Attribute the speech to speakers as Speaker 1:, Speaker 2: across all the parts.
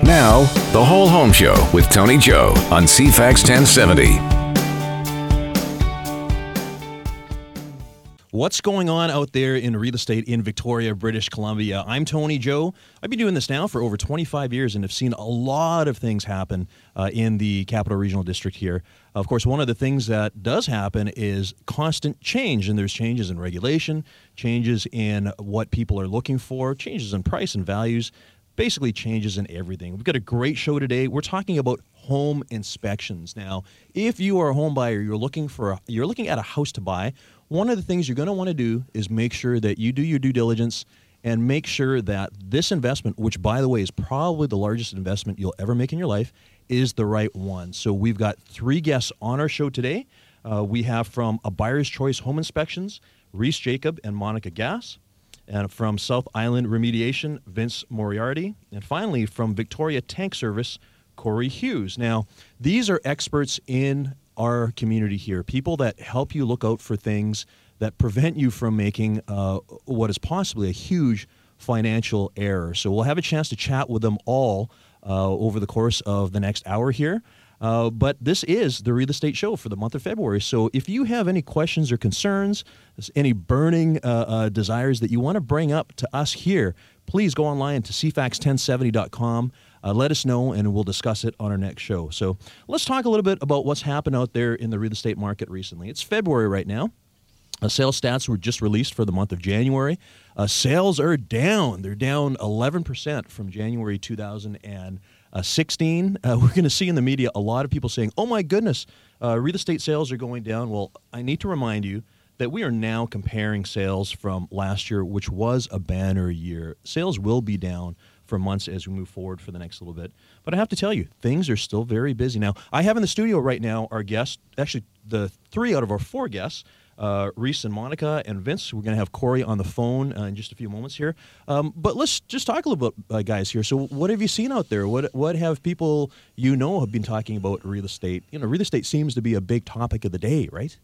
Speaker 1: Now, the Whole Home Show with Tony Joe on CFAX 1070.
Speaker 2: What's going on out there in real estate in Victoria, British Columbia? I'm Tony Joe. I've been doing this now for over 25 years and have seen a lot of things happen uh, in the Capital Regional District here. Of course, one of the things that does happen is constant change, and there's changes in regulation, changes in what people are looking for, changes in price and values basically changes in everything. We've got a great show today. We're talking about home inspections. Now, if you are a home buyer, you're looking for a, you're looking at a house to buy, one of the things you're going to want to do is make sure that you do your due diligence and make sure that this investment, which by the way is probably the largest investment you'll ever make in your life, is the right one. So we've got three guests on our show today. Uh, we have from a Buyer's Choice Home Inspections, Reece Jacob and Monika Gass. And from South Island Remediation, Vince Moriarity. And finally, from Victoria Tank Service, Corey Hughes. Now, these are experts in our community here, people that help you look out for things that prevent you from making uh, what is possibly a huge financial error. So we'll have a chance to chat with them all uh, over the course of the next hour here. Uh, but this is the real estate show for the month of February. So if you have any questions or concerns, any burning uh, uh, desires that you want to bring up to us here, please go online to cfax1070.com. Uh, let us know, and we'll discuss it on our next show. So let's talk a little bit about what's happened out there in the real estate market recently. It's February right now. Uh, sales stats were just released for the month of January. Uh, sales are down. They're down 11% from January 2000 and uh, 16, uh, we're going to see in the media a lot of people saying, oh my goodness, uh, real estate sales are going down. Well, I need to remind you that we are now comparing sales from last year, which was a banner year. Sales will be down for months as we move forward for the next little bit. But I have to tell you, things are still very busy. Now, I have in the studio right now our guest, actually, the three out of our four guests uh, Reece and Monika and Vince. We're going to have Corey on the phone uh, in just a few moments here. Um, but let's just talk a little bit, uh, guys, here. So, what have you seen out there? What what have people you know have been talking about real estate? You know, real estate seems to be a big topic of the day, right?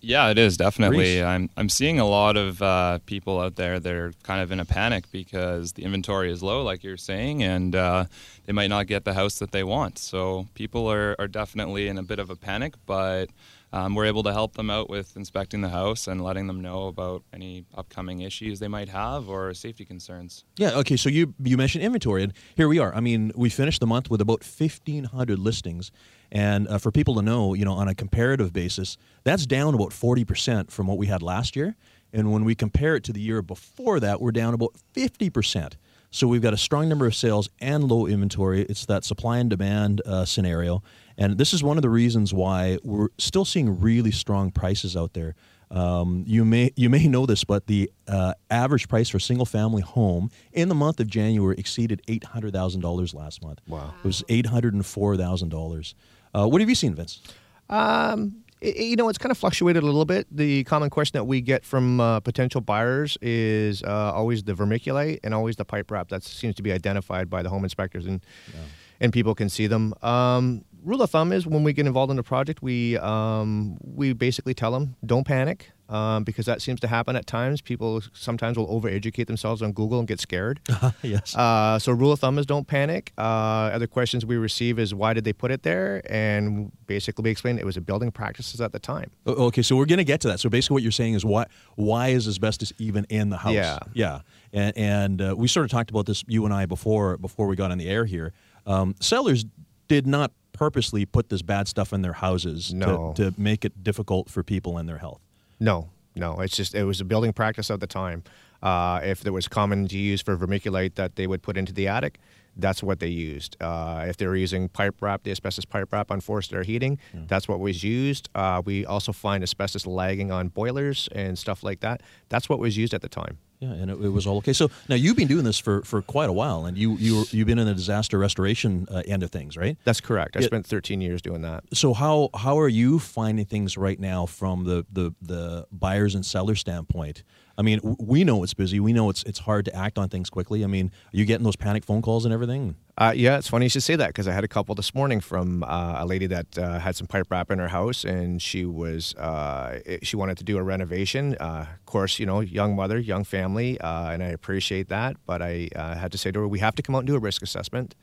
Speaker 3: Yeah, it is definitely. Reece. I'm I'm seeing a lot of uh, people out there that are kind of in a panic because the inventory is low, like you're saying, and uh, they might not get the house that they want. So people are, are definitely in a bit of a panic, but um, we're able to help them out with inspecting the house and letting them know about any upcoming issues they might have or safety concerns.
Speaker 2: Yeah. Okay. So you you mentioned inventory, and here we are. I mean, we finished the month with about fifteen hundred listings, and uh, for people to know, you know, on a comparative basis, that's down about forty percent from what we had last year. And when we compare it to the year before that, we're down about fifty percent. So we've got a strong number of sales and low inventory. It's that supply and demand uh, scenario. And this is one of the reasons why we're still seeing really strong prices out there. Um, you may you may know this, but the uh, average price for a single family home in the month of January exceeded eight hundred thousand dollars last month.
Speaker 4: Wow,
Speaker 2: it was eight hundred and four thousand uh, dollars. What have you seen, Vince?
Speaker 4: Um, it, you know, it's kind of fluctuated a little bit. The common question that we get from uh, potential buyers is uh, always the vermiculite and always the pipe wrap. That seems to be identified by the home inspectors and. Yeah and people can see them. Um, rule of thumb is when we get involved in a project, we um, we basically tell them don't panic um, because that seems to happen at times. People sometimes will overeducate themselves on Google and get scared.
Speaker 2: yes.
Speaker 4: Uh, so rule of thumb is don't panic. Uh, other questions we receive is why did they put it there, and basically we explain it was a building practices at the time.
Speaker 2: Okay, so we're going to get to that. So basically, what you're saying is why why is asbestos even in the house?
Speaker 4: Yeah.
Speaker 2: Yeah. And, and uh, we sort of talked about this you and I before before we got on the air here. Um, sellers did not purposely put this bad stuff in their houses
Speaker 4: no.
Speaker 2: to, to make it difficult for people and their health.
Speaker 4: No, no. It's just it was a building practice at the time. Uh, if there was common to use for vermiculite that they would put into the attic, that's what they used. Uh, if they were using pipe wrap, the asbestos pipe wrap on forced air heating, mm. that's what was used. Uh, we also find asbestos lagging on boilers and stuff like that. That's what was used at the time.
Speaker 2: Yeah, and it, it, was all okay. So now you've been doing this for, for quite a while, and you you you've been in the disaster restoration uh, end of things, right?
Speaker 4: That's correct. I it, spent 13 years doing that.
Speaker 2: So how how are you finding things right now from the the, the buyers and seller standpoint? I mean, we know it's busy. We know it's it's hard to act on things quickly. I mean, are you getting those panic phone calls and everything?
Speaker 4: Uh, yeah, it's funny you should say that because I had a couple this morning from uh, a lady that uh, had some pipe wrap in her house, and she was uh, it- she wanted to do a renovation. Uh, of course, you know, young mother, young family, uh, and I appreciate that. But I uh, had to say to her, we have to come out and do a risk assessment.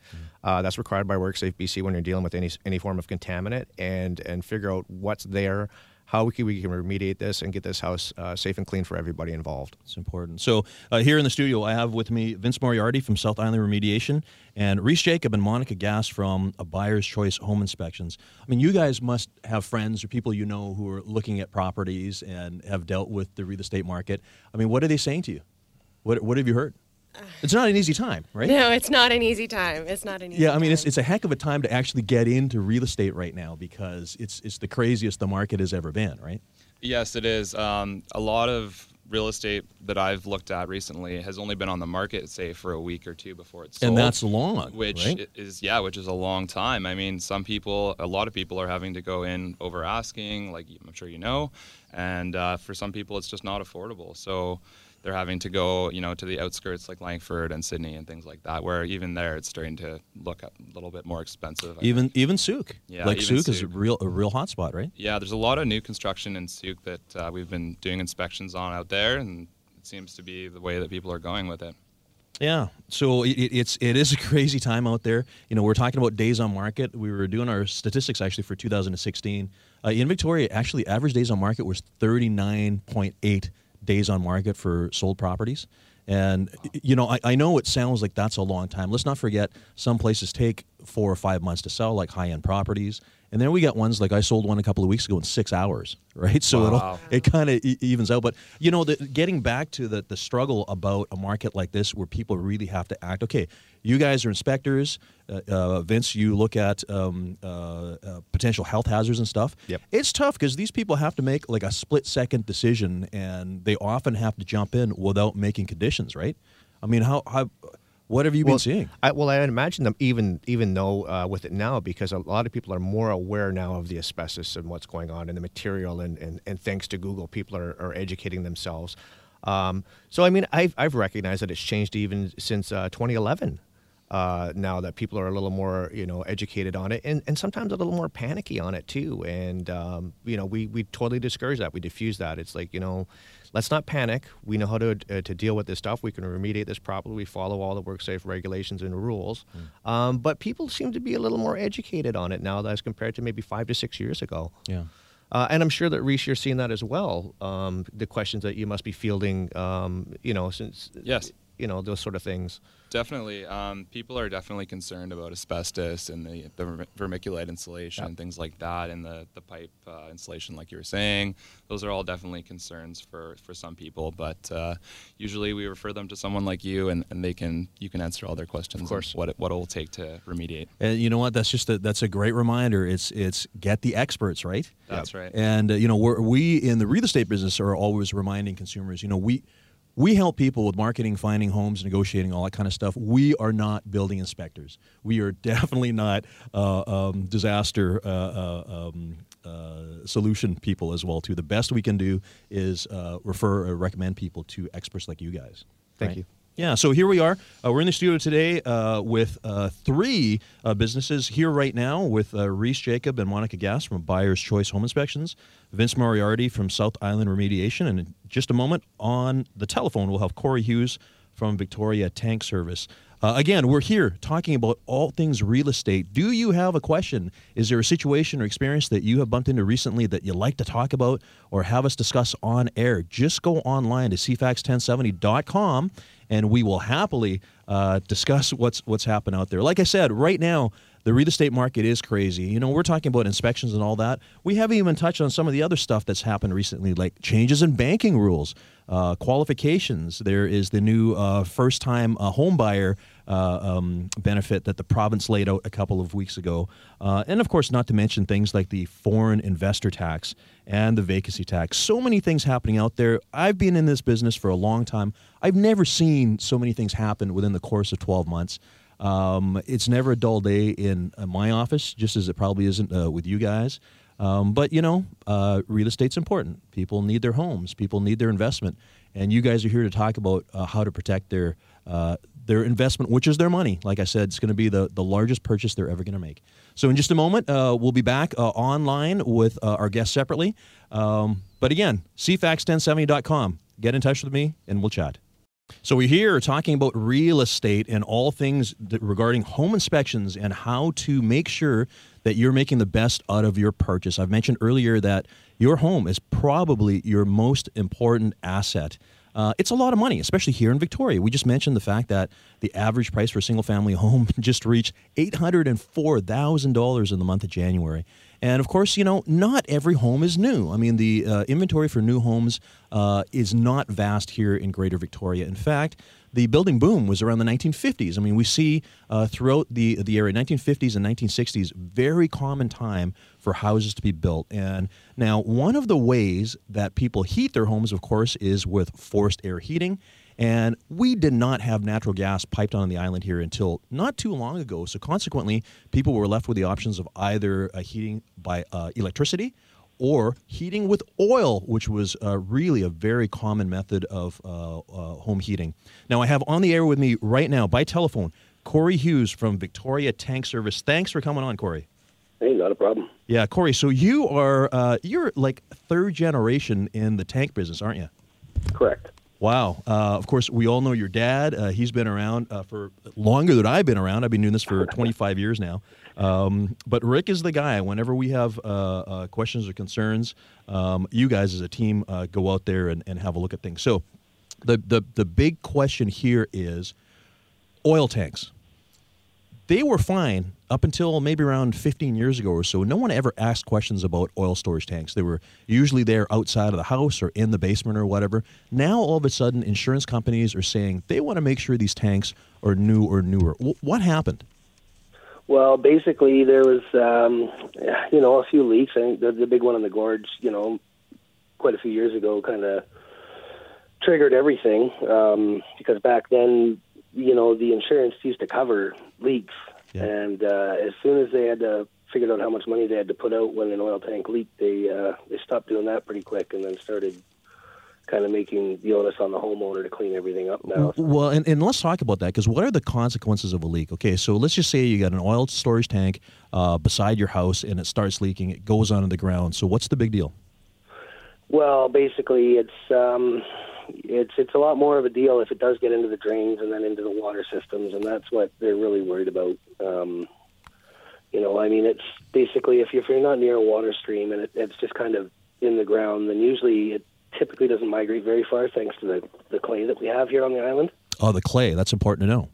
Speaker 4: Uh, that's required by WorkSafe BC when you're dealing with any any form of contaminant, and and figure out what's there, how we can, we can remediate this, and get this house uh, safe and clean for everybody involved.
Speaker 2: It's important. So uh, here in the studio, I have with me Vince Moriarity from South Island Remediation and Reece Jacob and Monika Gass from a Buyer's Choice Home Inspections. I mean, you guys must have friends or people you know who are looking at properties and have dealt with the real estate market. I mean, what are they saying to you? What What have you heard? It's not an easy time, right?
Speaker 5: No, it's not an easy time. It's not an easy
Speaker 2: Yeah, I mean, it's,
Speaker 5: time.
Speaker 2: it's a heck of a time to actually get into real estate right now because it's it's the craziest the market has ever been, right?
Speaker 3: Yes, it is. Um, a lot of real estate that I've looked at recently has only been on the market, say, for a week or two before it's sold.
Speaker 2: And that's long,
Speaker 3: which
Speaker 2: right?
Speaker 3: is yeah, which is a long time. I mean, some people, a lot of people are having to go in over asking, like I'm sure you know, and uh, for some people, it's just not affordable. So they're having to go, you know, to the outskirts like Langford and Sidney and things like that, where even there it's starting to look a little bit more expensive. I
Speaker 2: even even Sooke,
Speaker 3: Yeah,
Speaker 2: like Sooke is a real a real hot spot, right?
Speaker 3: yeah, there's a lot of new construction in Sooke that uh, we've been doing inspections on out there, and it seems to be the way that people are going with it.
Speaker 2: Yeah. So it, it- it's it is a crazy time out there. You know, we're talking about days on market. We were doing our statistics actually for 2016. Uh, in Victoria, actually, average days on market was 39.8 days on market for sold properties. And you know, I, I know it sounds like that's a long time. Let's not forget some places take four or five months to sell, like high end properties. And then we got ones like I sold one a couple of weeks ago in six hours, right? So
Speaker 3: Wow.
Speaker 2: it'll it kind of e- evens out. But you know, the, getting back to the the struggle about a market like this, where people really have to act. Okay, you guys are inspectors. Uh, uh, Vince, you look at um, uh, uh, potential health hazards and stuff.
Speaker 4: Yep.
Speaker 2: It's tough because these people have to make like a split second decision, and they often have to jump in without making conditions. Right? I mean, how how what have you been seeing?
Speaker 4: I, well, I imagine them even even though uh, with it now because a lot of people are more aware now of the asbestos and what's going on in the material, and, and, and thanks to Google, people are, are educating themselves. Um, so I mean, I've I've recognized that it's changed even since uh, 2011. Uh, now that people are a little more, you know, educated on it, and, and sometimes a little more panicky on it too. And um, you know, we we totally discourage that. We diffuse that. It's like you know, let's not panic. We know how to uh, to deal with this stuff. We can remediate this properly. We follow all the work safe regulations and rules. Um, but people seem to be a little more educated on it now as compared to maybe five to six years ago.
Speaker 2: Yeah.
Speaker 4: Uh, and I'm sure that Reece, you're seeing that as well. Um, the questions that you must be fielding, um, you know, since
Speaker 3: Yes.
Speaker 4: you know those sort of things.
Speaker 3: Definitely. Um, people are definitely concerned about asbestos and the, the vermiculite insulation,
Speaker 4: Yeah.
Speaker 3: things like that, and the, the pipe uh, insulation, like you were saying. Those are all definitely concerns for, for some people, but uh, usually we refer them to someone like you, and, and they can you can answer all their questions.
Speaker 4: Of course.
Speaker 3: What it, what it will take to remediate.
Speaker 2: And you know what? That's just a, that's a great reminder. It's it's get the experts, right?
Speaker 3: That's right.
Speaker 2: And uh, you know, we're, we in the real estate business are always reminding consumers. You know, we we help people with marketing, finding homes, negotiating, all that kind of stuff. We are not building inspectors. We are definitely not uh, um, disaster uh, uh, um, uh, solution people as well. Too. The best we can do is uh, refer or recommend people to experts like you guys.
Speaker 4: Thank you.
Speaker 2: Yeah, so here we are. Uh, we're in the studio today uh, with uh, three uh, businesses here right now with uh, Reece Jacob and Monika Gass from Buyer's Choice Home Inspections, Vince Moriarity from South Island Remediation, and in just a moment on the telephone we'll have Corey Hughes from Victoria Tank Service. Uh, again, we're here talking about all things real estate. Do you have a question? Is there a situation or experience that you have bumped into recently that you'd like to talk about or have us discuss on air? Just go online to cfax1070.com and we will happily uh, discuss what's what's happened out there. Like I said, right now the real estate market is crazy. You know, we're talking about inspections and all that. We haven't even touched on some of the other stuff that's happened recently, like changes in banking rules, uh, qualifications. There is the new uh, first-time uh, home buyer uh, um, benefit that the province laid out a couple of weeks ago, uh, and of course, not to mention things like the foreign investor tax and the vacancy tax. So many things happening out there. I've been in this business for a long time. I've never seen so many things happen within the course of 12 months. Um, it's never a dull day in uh, my office, just as it probably isn't uh, with you guys. Um, but you know, uh, real estate's important. People need their homes. People need their investment, and you guys are here to talk about uh, how to protect their uh, their investment, which is their money. Like I said, it's going to be the, the largest purchase they're ever going to make. So, in just a moment, uh, we'll be back uh, online with uh, our guests separately. Um, but again, cfax1070.com. Get in touch with me and we'll chat. So, we're here talking about real estate and all things regarding home inspections and how to make sure that you're making the best out of your purchase. I've mentioned earlier that your home is probably your most important asset. Uh, it's a lot of money, especially here in Victoria. We just mentioned the fact that the average price for a single family home just reached $804,000 in the month of January. And of course, you know, not every home is new. I mean, the uh, inventory for new homes uh, is not vast here in Greater Victoria. In fact, the building boom was around the 1950s. I mean, we see uh, throughout the the area 1950s and 1960s very common time for houses to be built. And now, one of the ways that people heat their homes, of course, is with forced air heating. And we did not have natural gas piped on the island here until not too long ago. So consequently, people were left with the options of either uh, heating by uh, electricity or heating with oil, which was uh, really a very common method of uh, uh, home heating. Now, I have on the air with me right now by telephone Corey Hughes from Victoria Tank Service. Thanks for coming on, Corey.
Speaker 6: Hey, not a problem.
Speaker 2: Yeah, Corey. So you are uh, you're like third generation in the tank business, aren't you?
Speaker 6: Correct.
Speaker 2: Wow. Uh, of course, we all know your dad. Uh, he's been around uh, for longer than I've been around. I've been doing this for 25 years now. Um, but Rick is the guy. Whenever we have uh, uh, questions or concerns, um, you guys as a team uh, go out there and, and have a look at things. So, the, the the big question here is oil tanks. They were fine up until maybe around 15 years ago or so. No one ever asked questions about oil storage tanks. They were usually there outside of the house or in the basement or whatever. Now, all of a sudden, insurance companies are saying they want to make sure these tanks are new or newer. W- what happened?
Speaker 6: Well, basically, there was, um, you know, a few leaks. I think the, the big one in the gorge, you know, quite a few years ago, kind of triggered everything um, because back then, you know, the insurance used to cover leaks, yeah. and uh, as soon as they had to figured out how much money they had to put out when an oil tank leaked, they uh, they stopped doing that pretty quick, and then started kind of making the onus on the homeowner to clean everything up now.
Speaker 2: Well, and, and let's talk about that because what are the consequences of a leak? Okay, so let's just say you got an oil storage tank uh, beside your house and it starts leaking, it goes onto the ground. So what's the big deal?
Speaker 6: Well, basically, it's um, it's it's a lot more of a deal if it does get into the drains and then into the water systems, and that's what they're really worried about. Um, you know, I mean, it's basically if you're, if you're not near a water stream and it, it's just kind of in the ground, then usually it typically doesn't migrate very far thanks to the, the clay that we have here on the island.
Speaker 2: Oh, the clay. That's important to know.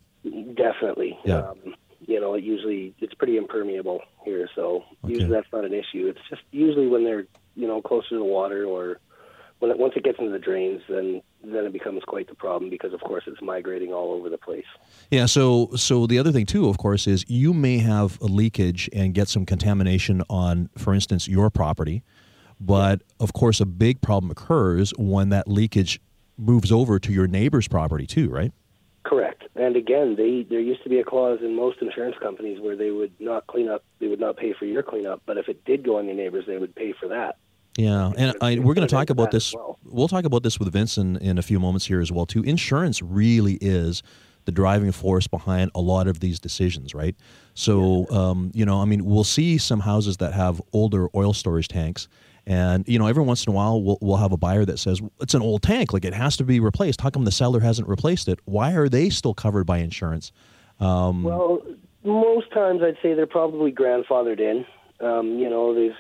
Speaker 6: Definitely.
Speaker 2: Yeah.
Speaker 6: Um, you know, it usually it's pretty impermeable here, so okay. usually that's not an issue. It's just usually when they're you know closer to the water or when it, once it gets into the drains, then then it becomes quite the problem because of course it's migrating all over the place.
Speaker 2: Yeah. So so the other thing too, of course, is you may have a leakage and get some contamination on, for instance, your property. But of course, a big problem occurs when that leakage moves over to your neighbor's property too, right?
Speaker 6: Correct. And again, they there used to be a clause in most insurance companies where they would not clean up, they would not pay for your cleanup, but if it did go on your neighbors, they would pay for that.
Speaker 2: Yeah, and I, we're going to talk about this. Well. We'll talk about this with Vincent in, in a few moments here as well. Too, insurance really is the driving force behind a lot of these decisions, right? So, um, you know, I mean, we'll see some houses that have older oil storage tanks, and you know, every once in a while, we'll, we'll have a buyer that says it's an old tank, like it has to be replaced. How come the seller hasn't replaced it? Why are they still covered by insurance?
Speaker 6: Um, well, most times I'd say they're probably grandfathered in. Um, you know, they've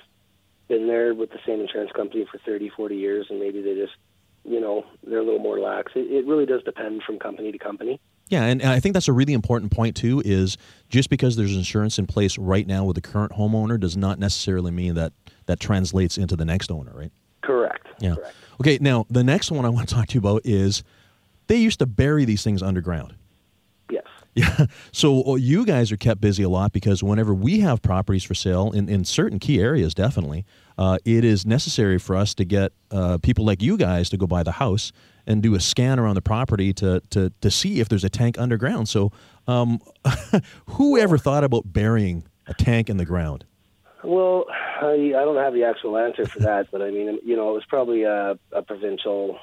Speaker 6: been there with the same insurance company for 30, 40 years, and maybe they just, you know, they're a little more lax. It, it really does depend from company to company.
Speaker 2: Yeah, and, I think that's a really important point too. Is just because there's insurance in place right now with the current homeowner does not necessarily mean that that translates into the next owner, right?
Speaker 6: Correct.
Speaker 2: Yeah.
Speaker 6: Correct.
Speaker 2: Okay. Now the next one I want to talk to you about is they used to bury these things underground.
Speaker 6: Yes.
Speaker 2: Yeah. So uh, you guys are kept busy a lot because whenever we have properties for sale in, in certain key areas, definitely, uh, it is necessary for us to get uh, people like you guys to go by the house and do a scan around the property to to, to see if there's a tank underground. So, um, who ever thought about burying a tank in the ground?
Speaker 6: Well, I, I don't have the actual answer for that, but I mean, you know, it was probably a, a provincial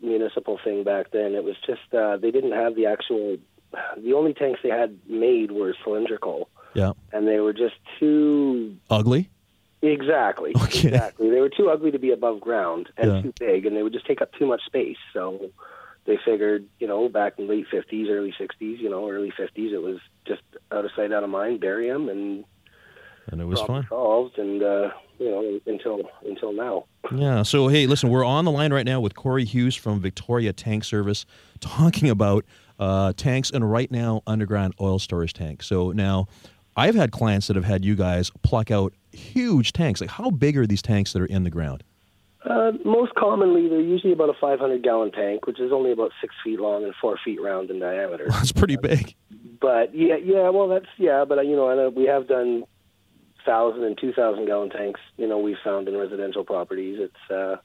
Speaker 6: municipal thing back then. It was just uh, they didn't have the actual. The only tanks they had made were cylindrical,
Speaker 2: Yeah.
Speaker 6: and they were just too
Speaker 2: Ugly.
Speaker 6: exactly
Speaker 2: Okay.
Speaker 6: exactly. They were too ugly to be above ground and
Speaker 2: Yeah.
Speaker 6: too big, and they would just take up too much space. So they figured, you know, back in the late fifties, early sixties, you know, early fifties, it was just out of sight, out of mind, bury them, and
Speaker 2: And it was fun.
Speaker 6: solved. And uh, you know, until until now.
Speaker 2: Yeah. So hey, listen, we're on the line right now with Corey Hughes from Victoria Tank Service, talking about uh, tanks and right now underground oil storage tanks. So now, I've had clients that have had you guys pluck out huge tanks. Like, how big are these tanks that are in the ground?
Speaker 6: Uh, most commonly, they're usually about a 500 gallon tank, which is only about six feet long and four feet round in diameter.
Speaker 2: That's pretty big.
Speaker 6: But yeah, yeah, well, that's yeah, but uh, you know, I know we have done thousand and two thousand gallon tanks. You know, we've found in residential properties. It's uh,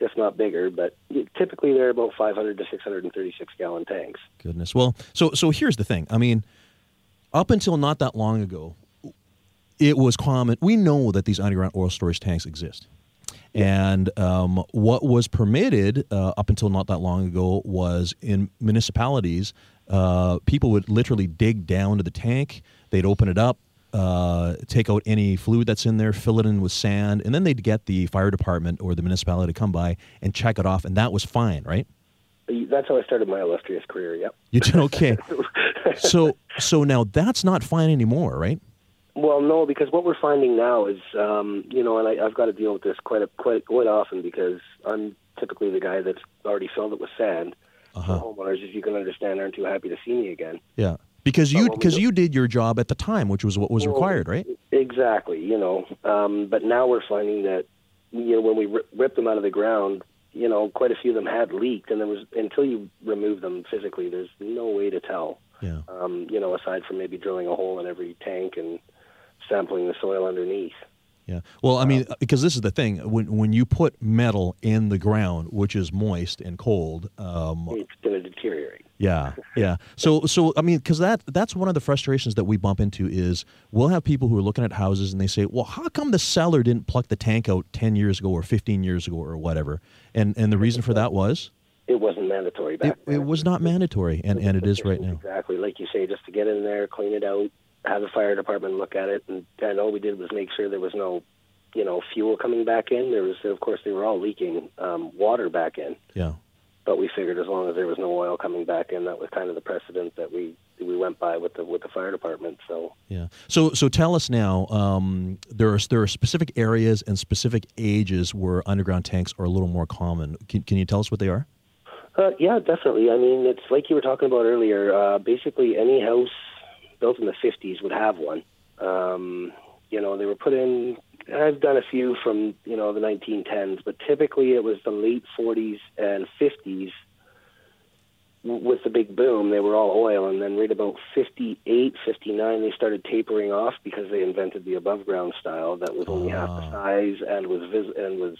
Speaker 6: if not bigger, but typically they're about 500 to 636 gallon tanks.
Speaker 2: Goodness. Well, so so here's the thing. I mean, up until not that long ago, it was common. We know that these underground oil storage tanks exist. And um, what was permitted uh, up until not that long ago was in municipalities, uh, people would literally dig down to the tank, they'd open it up, uh, take out any fluid that's in there, fill it in with sand, and then they'd get the fire department or the municipality to come by and check it off, and that was fine, right?
Speaker 6: That's how I started my illustrious career. Yep.
Speaker 2: You did okay. so so now that's not fine anymore, right?
Speaker 6: Well, no, because what we're finding now is, um, you know, and I, I've got to deal with this quite a, quite quite often because I'm typically the guy that's already filled it with sand.
Speaker 2: Uh-huh.
Speaker 6: So homeowners, as you can understand, aren't too happy to see me again.
Speaker 2: Yeah. Because you because you did your job at the time, which was what was
Speaker 6: Well,
Speaker 2: required, right?
Speaker 6: Exactly, you know. Um, but now we're finding that, you know, when we rip, ripped them out of the ground, you know, quite a few of them had leaked, and there was until you remove them physically, there's no way to tell.
Speaker 2: Yeah.
Speaker 6: Um, you know, aside from maybe drilling a hole in every tank and sampling the soil underneath.
Speaker 2: Yeah. Well, I mean, because this is the thing when when you put metal in the ground, which is moist and cold, um,
Speaker 6: It's going to deteriorate.
Speaker 2: yeah, yeah. So, so I mean, because that that's one of the frustrations that we bump into is we'll have people who are looking at houses and they say, well, how come the seller didn't pluck the tank out ten years ago or fifteen years ago or whatever? And and the reason for that was
Speaker 6: It wasn't mandatory back
Speaker 2: it,
Speaker 6: then.
Speaker 2: it was not mandatory, and and it is right now.
Speaker 6: Exactly, like you say, just to get in there, clean it out, have the fire department look at it, and, and all we did was make sure there was no, you know, fuel coming back in. There was, of course, they were all leaking um, water back in,
Speaker 2: Yeah.
Speaker 6: but we figured as long as there was no oil coming back in, that was kind of the precedent that we we went by with the with the fire department. So
Speaker 2: Yeah. So so tell us now. Um, there are there are specific areas and specific ages where underground tanks are a little more common. Can, can you tell us what they are?
Speaker 6: Uh, yeah, definitely. I mean, it's like you were talking about earlier. Uh, basically, any house built in the 50s would have one. Um, you know, they were put in. I've done a few from you know the 1910s, but typically it was the late 40s and 50s. With the big boom, they were all oil, and then right about 58, 59, they started tapering off because they invented the above ground style that was only half the
Speaker 2: Ah.
Speaker 6: size and was vis- and was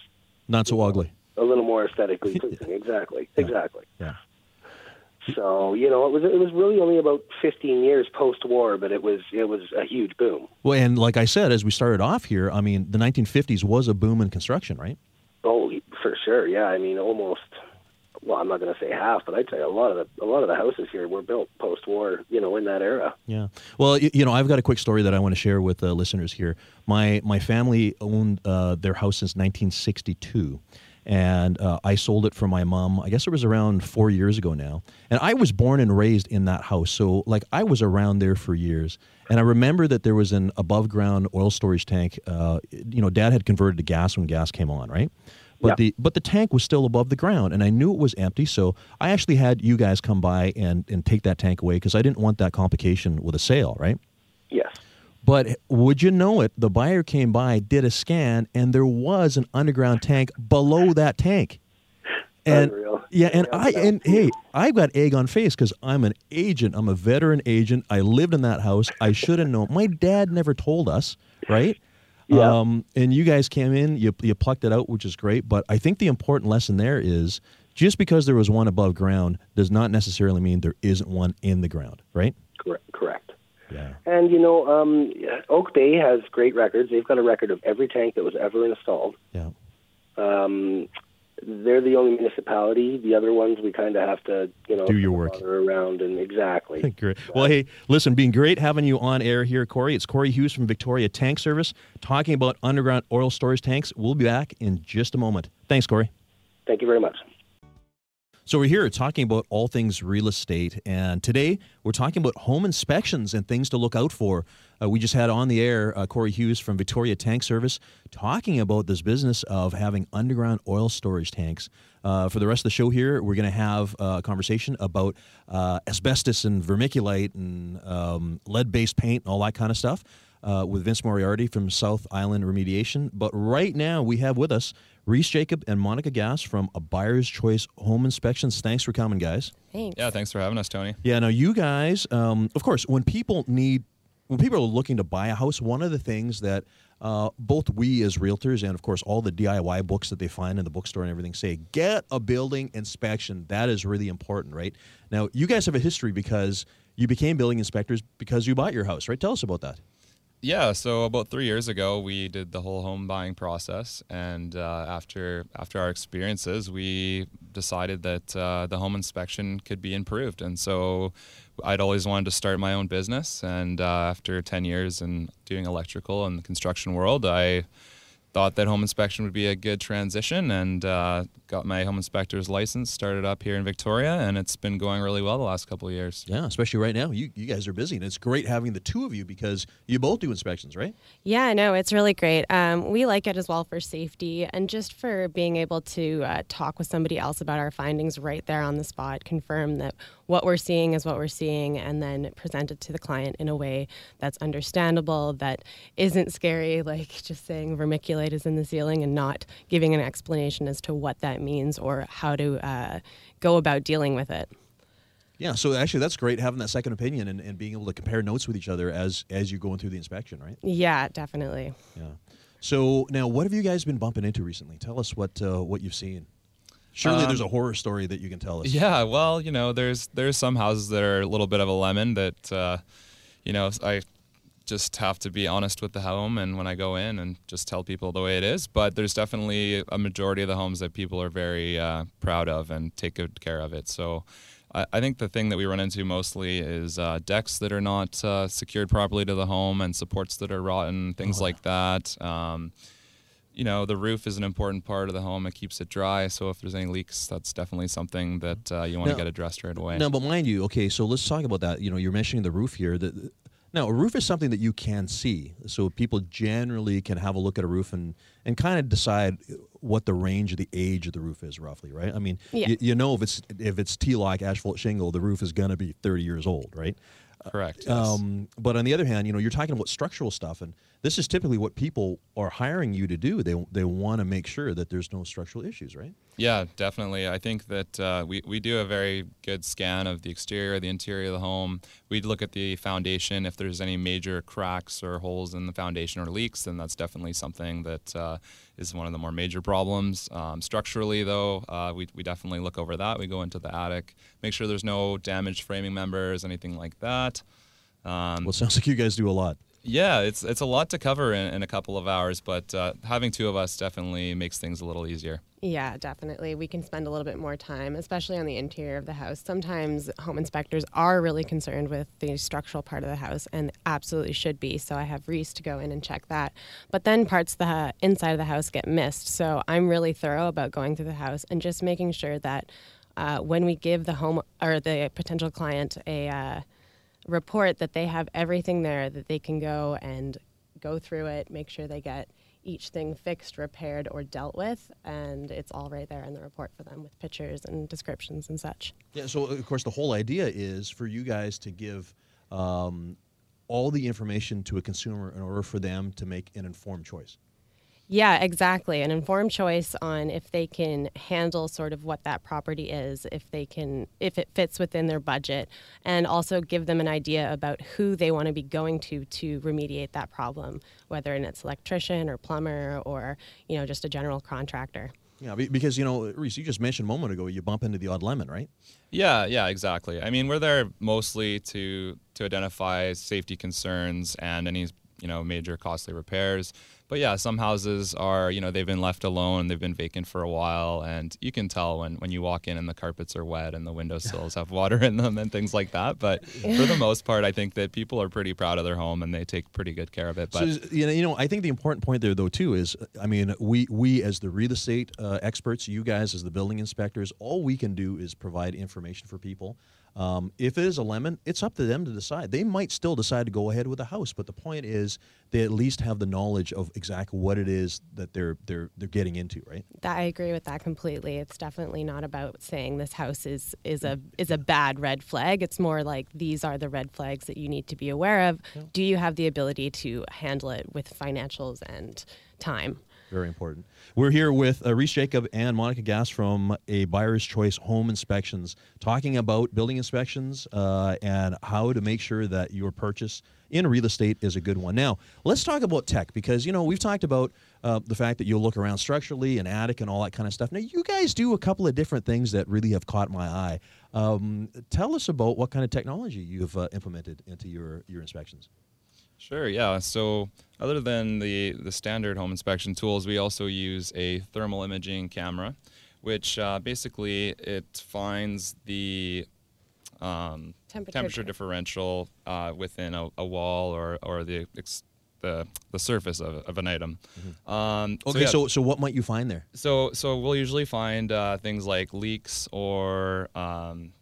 Speaker 2: Not so ugly.
Speaker 6: a little more aesthetically pleasing. exactly, exactly.
Speaker 2: Yeah.
Speaker 6: So you know, it was it was really only about 15 years post war, but it was it was a huge boom.
Speaker 2: Well, and like I said, as we started off here, I mean, the 1950s was a boom in construction, right?
Speaker 6: Oh, for sure, yeah. I mean, almost. Well, I'm not going to say half, but I'd say a lot of the a lot of the houses here were built post war. You know, in that era.
Speaker 2: Yeah. Well, you know, I've got a quick story that I want to share with uh, listeners here. My my family owned uh, their house since 1962, and uh, I sold it for my mom. I guess it was around four years ago now. And I was born and raised in that house, so like I was around there for years. And I remember that there was an above ground oil storage tank. Uh, you know, Dad had converted to gas when gas came on, right? But
Speaker 6: Yeah.
Speaker 2: the but the tank was still above the ground, and I knew it was empty. So I actually had you guys come by and and take that tank away because I didn't want that complication with a sale, right? But would you know it? The buyer came by, did a scan, and there was an underground tank below that tank. And
Speaker 6: Unreal.
Speaker 2: yeah, and
Speaker 6: Yeah,
Speaker 2: I and hey, I've got egg on face because I'm an agent. I'm a veteran agent. I lived in that house. I should have known. My dad never told us, right?
Speaker 6: Yeah.
Speaker 2: Um, and you guys came in, you you plucked it out, which is great. But I think the important lesson there is just because there was one above ground does not necessarily mean there isn't one in the ground, right?
Speaker 6: Correct. Correct.
Speaker 2: Yeah.
Speaker 6: And you know, um, Oak Bay has great records. They've got a record of every tank that was ever installed.
Speaker 2: Yeah.
Speaker 6: Um, they're the only municipality. The other ones we kind of have to, you know,
Speaker 2: do your work
Speaker 6: around and exactly.
Speaker 2: great. Well, hey, listen, being great having you on air here, Corey. It's Corey Hughes from Victoria Tank Service talking about underground oil storage tanks. We'll be back in just a moment. Thanks, Corey.
Speaker 6: Thank you very much.
Speaker 2: So we're here talking about all things real estate, and today we're talking about home inspections and things to look out for. Uh, we just had on the air uh, Corey Hughes from Victoria Tank Service talking about this business of having underground oil storage tanks. Uh, for the rest of the show here, we're going to have a conversation about uh, asbestos and vermiculite and um, lead-based paint and all that kind of stuff uh, with Vince Moriarity from South Island Remediation. But right now we have with us Reece Jacob and Monika Gass from a Buyer's Choice Home Inspections. Thanks for coming, guys.
Speaker 5: Thanks.
Speaker 3: Yeah, thanks for having us, Tony.
Speaker 2: Yeah, now you guys, um, of course, when people need, when people are looking to buy a house, one of the things that uh, both we as realtors and of course all the DIY books that they find in the bookstore and everything say get a building inspection. That is really important, right? Now you guys have a history because you became building inspectors because you bought your house, right? Tell us about that.
Speaker 3: Yeah, so about three years ago, we did the whole home buying process, and uh, after after our experiences, we decided that uh, the home inspection could be improved. And so, I'd always wanted to start my own business, and uh, after ten years in doing electrical and the construction world, I thought that home inspection would be a good transition and uh, got my home inspector's license started up here in victoria and it's been going really well the last couple of years.
Speaker 2: Yeah especially right now. You, you guys are busy and it's great having the two of you because you both do inspections right?
Speaker 5: Yeah no it's really great. Um, we like it as well for safety and just for being able to uh, talk with somebody else about our findings right there on the spot confirm that what we're seeing is what we're seeing and then present it to the client in a way that's understandable that isn't scary like just saying vermiculite is in the ceiling and not giving an explanation as to what that means or how to uh, go about dealing with it.
Speaker 2: Yeah, so actually that's great having that second opinion and, and being able to compare notes with each other as as you're going through the inspection, right?
Speaker 5: Yeah, definitely.
Speaker 2: Yeah. So now, what have you guys been bumping into recently? Tell us what uh, what you've seen. Surely um, there's a horror story that you can tell us.
Speaker 3: Yeah, well, you know, there's there's some houses that are a little bit of a lemon that, uh, you know, I just have to be honest with the home and when I go in and just tell people the way it is. But there's definitely a majority of the homes that people are very uh, proud of and take good care of it. So I, I, think the thing that we run into mostly is uh, decks that are not uh, secured properly to the home and supports that are rotten, things oh, like that. Um, you know, the roof is an important part of the home. It keeps it dry. So if there's any leaks, that's definitely something that uh, you want to get addressed right away.
Speaker 2: No, but mind you, okay, so let's talk about that. You know, you're mentioning the roof here. The, now, a roof is something that you can see, so people generally can have a look at a roof and, and kind of decide what the range of the age of the roof is roughly, right? I mean, yeah. y- you know if it's if it's T-lock asphalt shingle, the roof is going to be 30 years old, right?
Speaker 3: Correct.
Speaker 2: Yes. Um, but on the other hand, you know, you're talking about structural stuff, and this is typically what people are hiring you to do. They they want to make sure that there's no structural issues, right?
Speaker 3: Yeah, definitely. I think that uh, we we do a very good scan of the exterior, the interior of the home. We look at the foundation. If there's any major cracks or holes in the foundation or leaks, then that's definitely something that uh, is one of the more major problems. Um, structurally, though, uh, we we definitely look over that. We go into the attic, make sure there's no damaged framing members, anything like that.
Speaker 2: Um, well, sounds like you guys do a lot.
Speaker 3: Yeah, it's it's a lot to cover in, in a couple of hours, but uh, having two of us definitely makes things a little easier.
Speaker 5: Yeah, definitely. We can spend a little bit more time, especially on the interior of the house. Sometimes home inspectors are really concerned with the structural part of the house and absolutely should be. So I have Reece to go in and check that. But then parts of the inside of the house get missed. So I'm really thorough about going through the house and just making sure that uh, when we give the home or the potential client a uh, report that they have everything there that they can go and go through it, make sure they get each thing fixed, repaired, or dealt with, and it's all right there in the report for them with pictures and descriptions and such.
Speaker 2: Yeah, so of course, the whole idea is for you guys to give um, all the information to a consumer in order for them to make an informed choice.
Speaker 5: Yeah, exactly. An informed choice on if they can handle sort of what that property is, if they can, if it fits within their budget, and also give them an idea about who they want to be going to to remediate that problem, whether it's electrician or plumber or you know just a general contractor.
Speaker 2: Yeah, because you know, Reece, you just mentioned a moment ago you bump into the odd lemon, right?
Speaker 3: Yeah, yeah, exactly. I mean, we're there mostly to to identify safety concerns and any you know major costly repairs. But yeah, some houses are you know they've been left alone, they've been vacant for a while, and you can tell when when you walk in and the carpets are wet and the windowsills have water in them and things like that. But for the most part, I think that people are pretty proud of their home and they take pretty good care of it. But
Speaker 2: so, you know, you know, I think the important point there, though, too, is I mean, we we as the real estate uh, experts, you guys as the building inspectors, all we can do is provide information for people. Um, if it is a lemon, it's up to them to decide. They might still decide to go ahead with a house, but the point is they at least have the knowledge of exactly what it is that they're they're they're getting into, right?
Speaker 5: That, I agree with that completely. It's definitely not about saying this house is is a is a bad red flag. It's more like these are the red flags that you need to be aware of. Yeah. Do you have the ability to handle it with financials and time?
Speaker 2: Very important. We're here with uh, Reece Jacob and Monika Gass from a Buyer's Choice Home Inspections, talking about building inspections uh, and how to make sure that your purchase in real estate is a good one. Now, let's talk about tech because you know we've talked about uh, the fact that you'll look around structurally and attic and all that kind of stuff. Now, you guys do a couple of different things that really have caught my eye. Um, tell us about what kind of technology you've uh, implemented into your your inspections.
Speaker 3: Sure. Yeah. So other than the the standard home inspection tools, we also use a thermal imaging camera, which uh, basically it finds the um, temperature, temperature differential uh, within a, a, wall or or the the, the surface of, of an item.
Speaker 2: Mm-hmm. Um, okay, so, yeah. so, so what might you find there?
Speaker 3: So so we'll usually find uh, things like leaks or um,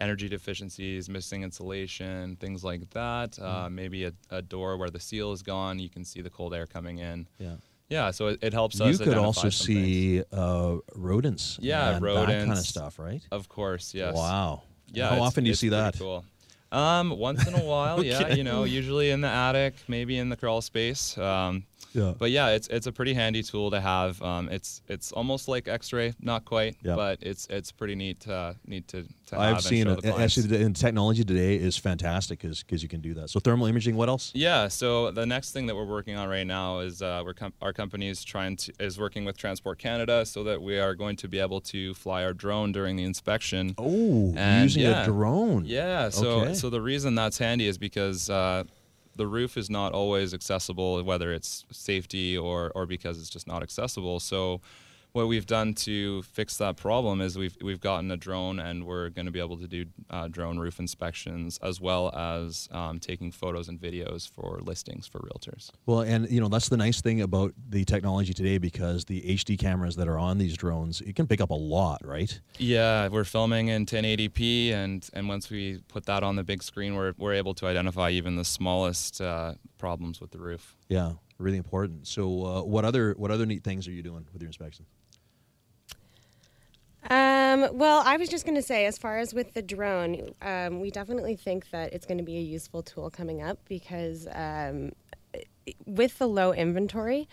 Speaker 3: energy deficiencies, missing insulation, things like that. Mm. Uh, maybe a, a, door where the seal is gone, you can see the cold air coming in.
Speaker 2: Yeah.
Speaker 3: Yeah, so it, it helps us.
Speaker 2: You could also see uh, rodents.
Speaker 3: Yeah, rodents.
Speaker 2: That kind of stuff, right?
Speaker 3: Of course, yes.
Speaker 2: Wow.
Speaker 3: Yeah.
Speaker 2: How often do you see that?
Speaker 3: Cool. Um, once in a while, okay. yeah. You know, usually in the attic, maybe in the crawl space. Um, yeah. But yeah, it's it's a pretty handy tool to have. Um, it's it's almost like X-ray, not quite, yeah. but it's it's pretty neat uh, neat to, to
Speaker 2: I've seen it. Actually, the technology today is fantastic because you can do that. So thermal imaging. What else?
Speaker 3: Yeah. So the next thing that we're working on right now is uh, we're com- our company is trying to is working with Transport Canada so that we are going to be able to fly our drone during the inspection.
Speaker 2: Oh, and using yeah, a drone.
Speaker 3: Yeah. So okay. so the reason that's handy is because. Uh, the roof is not always accessible, whether it's safety or, or because it's just not accessible. So what we've done to fix that problem is we've we've gotten a drone and we're going to be able to do uh, drone roof inspections as well as um, taking photos and videos for listings for realtors.
Speaker 2: Well, and you know that's the nice thing about the technology today because the HD cameras that are on these drones it can pick up a lot, right?
Speaker 3: Yeah, we're filming in 1080p, and and once we put that on the big screen, we're we're able to identify even the smallest uh, problems with the roof.
Speaker 2: Yeah, really important. So, uh, what other what other neat things are you doing with your inspection?
Speaker 5: Um, well, I was just going to say, as far as with the drone, um, we definitely think that it's going to be a useful tool coming up because um, with the low inventory,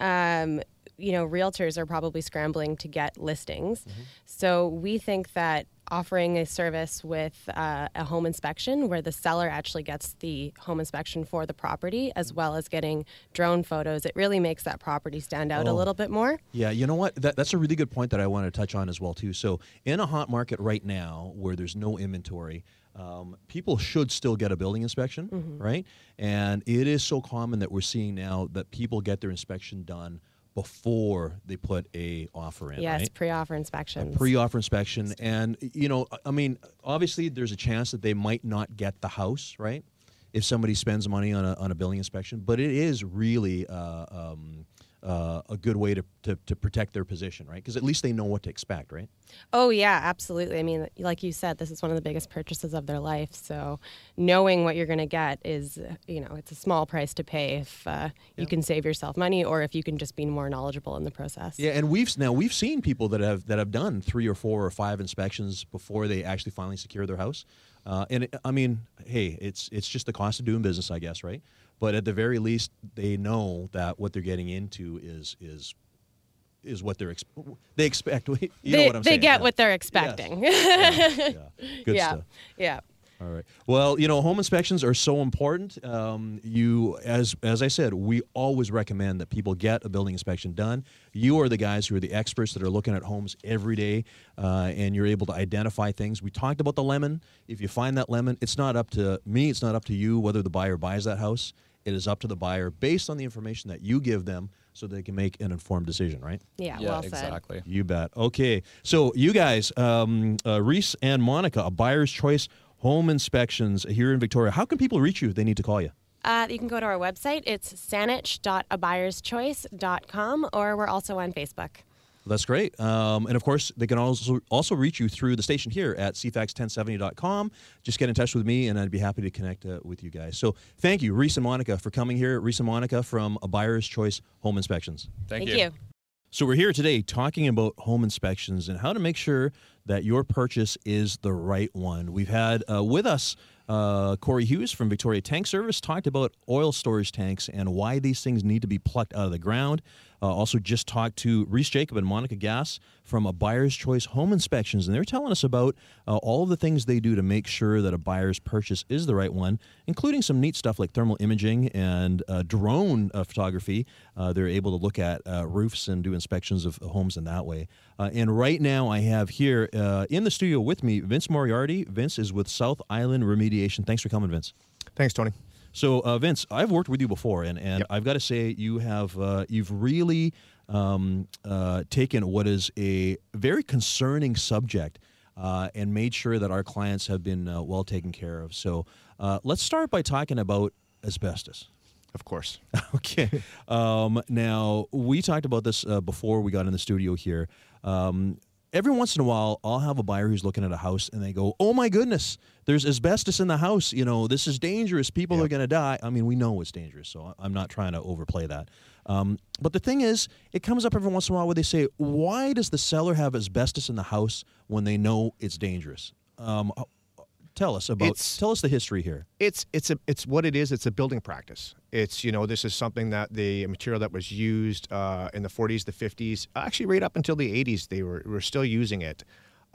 Speaker 5: um, you know, realtors are probably scrambling to get listings. Mm-hmm. So we think that offering a service with uh, a home inspection where the seller actually gets the home inspection for the property as well as getting drone photos, it really makes that property stand out oh. a little bit more.
Speaker 2: Yeah, you know what? That, that's a really good point that I want to touch on as well too. So in a hot market right now where there's no inventory, um, people should still get a building inspection, mm-hmm. right? And it is so common that we're seeing now that people get their inspection done – before they put a offer in.
Speaker 5: Yes,
Speaker 2: right?
Speaker 5: pre-offer inspection.
Speaker 2: Pre-offer inspection, and you know, I mean, obviously, there's a chance that they might not get the house right if somebody spends money on a on a building inspection. But it is really uh, um, uh, a good way to, to, to, protect their position, right? Because at least they know what to expect, right?
Speaker 5: Oh, yeah, absolutely. I mean, like you said, this is one of the biggest purchases of their life. So knowing what you're going to get is, you know, it's a small price to pay if uh, yeah. you can save yourself money or if you can just be more knowledgeable in the process.
Speaker 2: Yeah, and we've now we've seen people that have that have done three or four or five inspections before they actually finally secure their house. Uh, and it, I mean, hey, it's it's just the cost of doing business, I guess, right? But at the very least, they know that what they're getting into is is is what they're exp- they expect. You
Speaker 5: they,
Speaker 2: know what I'm
Speaker 5: they
Speaker 2: saying?
Speaker 5: get yeah. what they're expecting.
Speaker 2: Yes. yeah, yeah. Good
Speaker 5: yeah.
Speaker 2: stuff.
Speaker 5: Yeah.
Speaker 2: All right. Well, you know, home inspections are so important. Um, you, as as I said, we always recommend that people get a building inspection done. You are the guys who are the experts that are looking at homes every day, uh, and you're able to identify things. We talked about the lemon. If you find that lemon, it's not up to me. It's not up to you whether the buyer buys that house It is up to the buyer based on the information that you give them so they can make an informed decision, right?
Speaker 5: Yeah,
Speaker 3: yeah,
Speaker 5: well said.
Speaker 3: exactly.
Speaker 2: You bet. Okay. So, you guys, um, uh, Reece and Monika, a buyer's choice home inspections here in Victoria. How can people reach you if they need to call you?
Speaker 5: Uh, you can go to our website. It's saanich.abuyerschoice.com, or we're also on Facebook.
Speaker 2: That's great. Um, and of course, they can also also reach you through the station here at cfax1070.com. Just get in touch with me, and I'd be happy to connect uh, with you guys. So thank you, Reece and Monika, for coming here. Reece and Monika from a Buyer's Choice Home Inspections.
Speaker 3: Thank,
Speaker 5: Thank you.
Speaker 2: So we're here today talking about home inspections and how to make sure that your purchase is the right one. We've had uh, with us uh, Corey Hughes from Victoria Tank Service talked about oil storage tanks and why these things need to be plucked out of the ground. Uh, also, just talked to Reece Jacob and Monika Gass from a Buyer's Choice Home Inspections, and they're telling us about uh, all of the things they do to make sure that a buyer's purchase is the right one, including some neat stuff like thermal imaging and uh, drone uh, photography. Uh, they're able to look at uh, roofs and do inspections of homes in that way. And right now, I have here in the studio with me Vince Moriarity. Vince is with South Island Remediation. Thanks for coming, Vince.
Speaker 4: Thanks, Tony.
Speaker 2: So, uh, Vince, I've worked with you before, and, and
Speaker 4: Yep.
Speaker 2: I've got to say you have uh, you've really um, uh, taken what is a very concerning subject uh, and made sure that our clients have been uh, well taken care of. So, uh, let's start by talking about asbestos.
Speaker 4: Of course.
Speaker 2: Okay. Um, now we talked about this uh, before we got in the studio here. Um, every once in a while, I'll have a buyer who's looking at a house and they go, "Oh my goodness, there's asbestos in the house. You know, this is dangerous. People are going to die." I mean, we know it's dangerous, so I'm not trying to overplay that. Um, but the thing is, it comes up every once in a while where they say, "Why does the seller have asbestos in the house when they know it's dangerous?" Um, tell us about.
Speaker 4: It's-
Speaker 2: tell us the history here.
Speaker 4: It's it's a it's what it is. It's a building practice. It's you know this is something that the material that was used uh, in the 40s, the 50s, actually right up until the 80s, they were were still using it.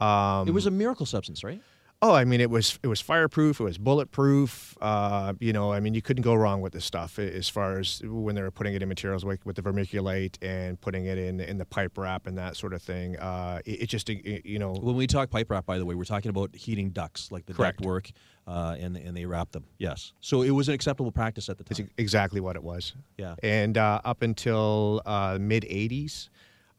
Speaker 4: Um,
Speaker 2: It was a miracle substance, right?
Speaker 4: Oh, I mean, it was it was fireproof. It was bulletproof. Uh, you know, I mean, you couldn't go wrong with this stuff as far as when they were putting it in materials like with the vermiculite and putting it in in the pipe wrap and that sort of thing. Uh, it, it just it- you know
Speaker 2: When we talk pipe wrap, by the way, we're talking about heating ducts, like the
Speaker 4: Correct.
Speaker 2: duct work, uh, and and they wrap them. Yes. So it was an acceptable practice at the time.
Speaker 4: exactly what it was.
Speaker 2: Yeah.
Speaker 4: And uh, up until uh, mid 80s,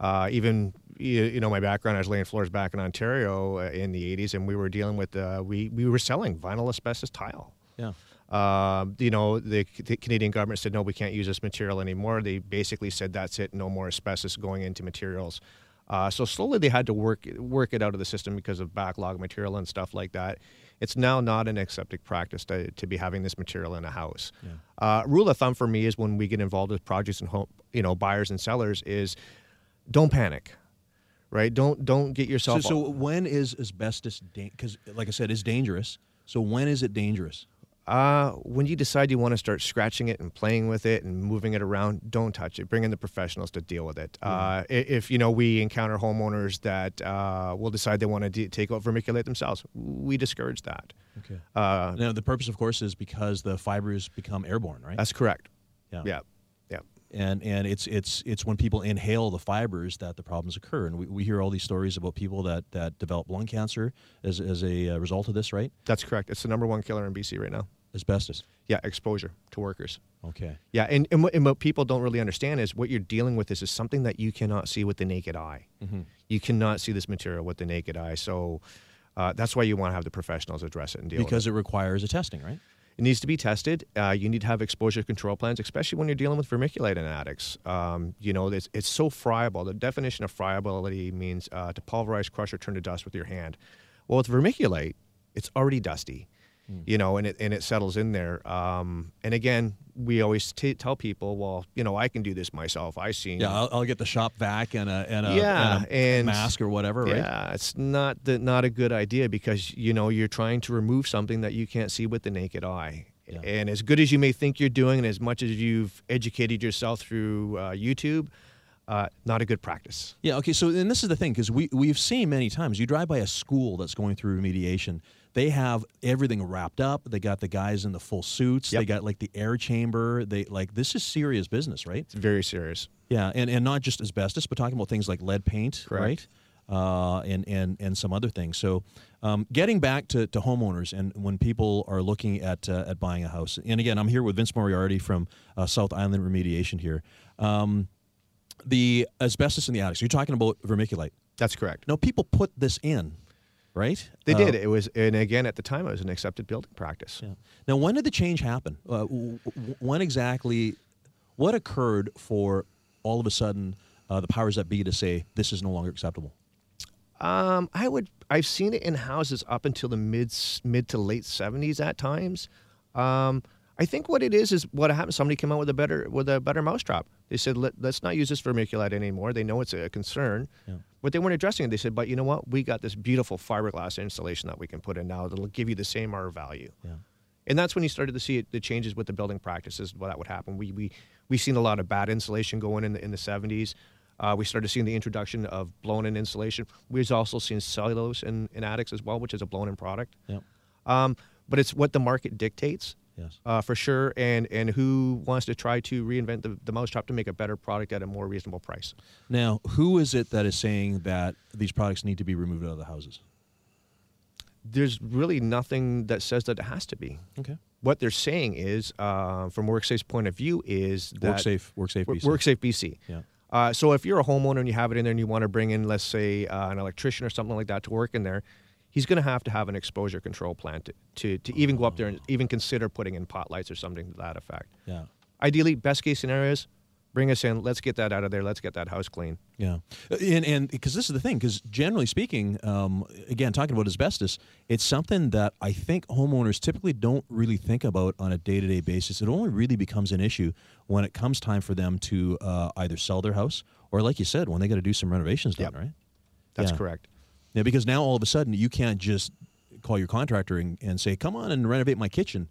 Speaker 4: uh, even you, you know my background, I was laying floors back in Ontario uh, in the 80s, and we were dealing with uh, we we were selling vinyl asbestos tile.
Speaker 2: Yeah.
Speaker 4: Um, you know, the, the Canadian government said no, we can't use this material anymore. They basically said that's it, no more asbestos going into materials. Uh, so slowly they had to work work it out of the system because of backlog material and stuff like that. It's now not an accepted practice to, to be having this material in a house. Uh, rule of thumb for me is when we get involved with projects and home, you know buyers and sellers is don't panic, right? Don't don't get yourself.
Speaker 2: so when is asbestos? Because, like I said, it's dangerous. So when is it dangerous?
Speaker 4: Uh, when you decide you want to start scratching it and playing with it and moving it around, don't touch it. Bring in the professionals to deal with it. Uh, if you know we encounter homeowners that uh, will decide they want to de- take out vermiculite themselves, we discourage that.
Speaker 2: Okay.
Speaker 4: Uh,
Speaker 2: Now the purpose, of course, is because the fibers become airborne, right?
Speaker 4: that's correct.
Speaker 2: Yeah.
Speaker 4: Yeah.
Speaker 2: And and it's it's it's when people inhale the fibers that the problems occur and we, we hear all these stories about people that that develop lung cancer as, as a uh, result of this right
Speaker 4: That's correct. It's the number one killer in BC right now.
Speaker 2: asbestos
Speaker 4: Yeah, exposure to workers.
Speaker 2: okay
Speaker 4: Yeah, and, and, what, and what people don't really understand is what you're dealing with is, is something that you cannot see with the naked eye. You cannot see this material with the naked eye. So uh, that's why you want to have the professionals address it and deal with it.
Speaker 2: because it requires a testing right
Speaker 4: It needs to be tested. Uh, you need to have exposure control plans, especially when you're dealing with vermiculite in attics. Um, you know, it's, it's so friable. The definition of friability means uh, to pulverize, crush, or turn to dust with your hand. Well, with vermiculite, it's already dusty, you know, and it, and it settles in there. Um, and again, we always t- tell people, well, you know, I can do this myself. I seen.
Speaker 2: yeah I'll, I'll get the shop vac and a and a,
Speaker 4: Yeah,
Speaker 2: and a
Speaker 4: and-
Speaker 2: mask or whatever right
Speaker 4: Yeah, it's not the, not a good idea because you know you're trying to remove something that you can't see with the naked eye.
Speaker 2: Yeah.
Speaker 4: And as good as you may think you're doing, and as much as you've educated yourself through uh, YouTube, uh, not a good practice.
Speaker 2: Yeah. Okay. So, and this is the thing because we we've seen many times. You drive by a school that's going through remediation. They have everything wrapped up. They got the guys in the full suits. They got like the air chamber. They like this is serious business, right?
Speaker 4: It's very serious.
Speaker 2: Yeah, and and not just asbestos, but talking about things like lead paint,
Speaker 4: Correct.
Speaker 2: right? uh, and and and some other things. So, um, getting back to, to homeowners and when people are looking at uh, at buying a house, and again, I'm here with Vince Moriarity from uh, South Island Remediation here. Um, the asbestos in the attic. So you're talking about vermiculite.
Speaker 4: That's correct.
Speaker 2: Now, people put this in, right?
Speaker 4: They
Speaker 2: Uh,
Speaker 4: did. It was, and again, at the time, it was an accepted building practice.
Speaker 2: Yeah. Now, when did the change happen? Uh, when exactly? What occurred for all of a sudden uh, the powers that be to say this is no longer acceptable?
Speaker 4: Um, I would. I've seen it in houses up until the mid mid to late seventies at times. Um, I think what it is is what happened. Somebody came out with a better with a better mousetrap. They said Let, let's not use this vermiculite anymore. They know it's a concern,
Speaker 2: Yeah.
Speaker 4: But they weren't addressing it. They said, but you know what? We got this beautiful fiberglass insulation that we can put in now that'll give you the same R value.
Speaker 2: Yeah.
Speaker 4: And that's when you started to see it, the changes with the building practices. What that would happen. We we we've seen a lot of bad insulation going in the in the seventies. Uh, we started seeing the introduction of blown-in insulation. We've also seen cellulose in, in attics as well, which is a blown-in product.
Speaker 2: Yeah.
Speaker 4: Um, but it's what the market dictates,
Speaker 2: Yes.
Speaker 4: uh, for sure, and and who wants to try to reinvent the, the mousetrap to make a better product at a more reasonable price.
Speaker 2: Now, who is it that is saying that these products need to be removed out of the houses?
Speaker 4: There's really nothing that says that it has to be.
Speaker 2: Okay.
Speaker 4: What they're saying is, uh, from WorkSafe's point of view, is that
Speaker 2: WorkSafe, WorkSafe
Speaker 4: Work-
Speaker 2: BC.
Speaker 4: WorkSafe BC.
Speaker 2: Yeah.
Speaker 4: Uh, so if you're a homeowner and you have it in there and you want to bring in, let's say, uh, an electrician or something like that to work in there, he's going to have to have an exposure control plan to, to, to even go up there and even consider putting in pot lights or something to that effect.
Speaker 2: Yeah.
Speaker 4: Ideally, best case scenarios, bring us in. Let's get that out of there. Let's get that house clean.
Speaker 2: Yeah, and and because this is the thing, because generally speaking, um, again, talking about asbestos, it's something that I think homeowners typically don't really think about on a day to day basis. It only really becomes an issue when it comes time for them to uh, either sell their house or, like you said, when they got to do some renovations done,
Speaker 4: Yep.
Speaker 2: right?
Speaker 4: That's
Speaker 2: Yeah.
Speaker 4: correct.
Speaker 2: Yeah, because now all of a sudden you can't just call your contractor and, and say, "Come on and renovate my kitchen."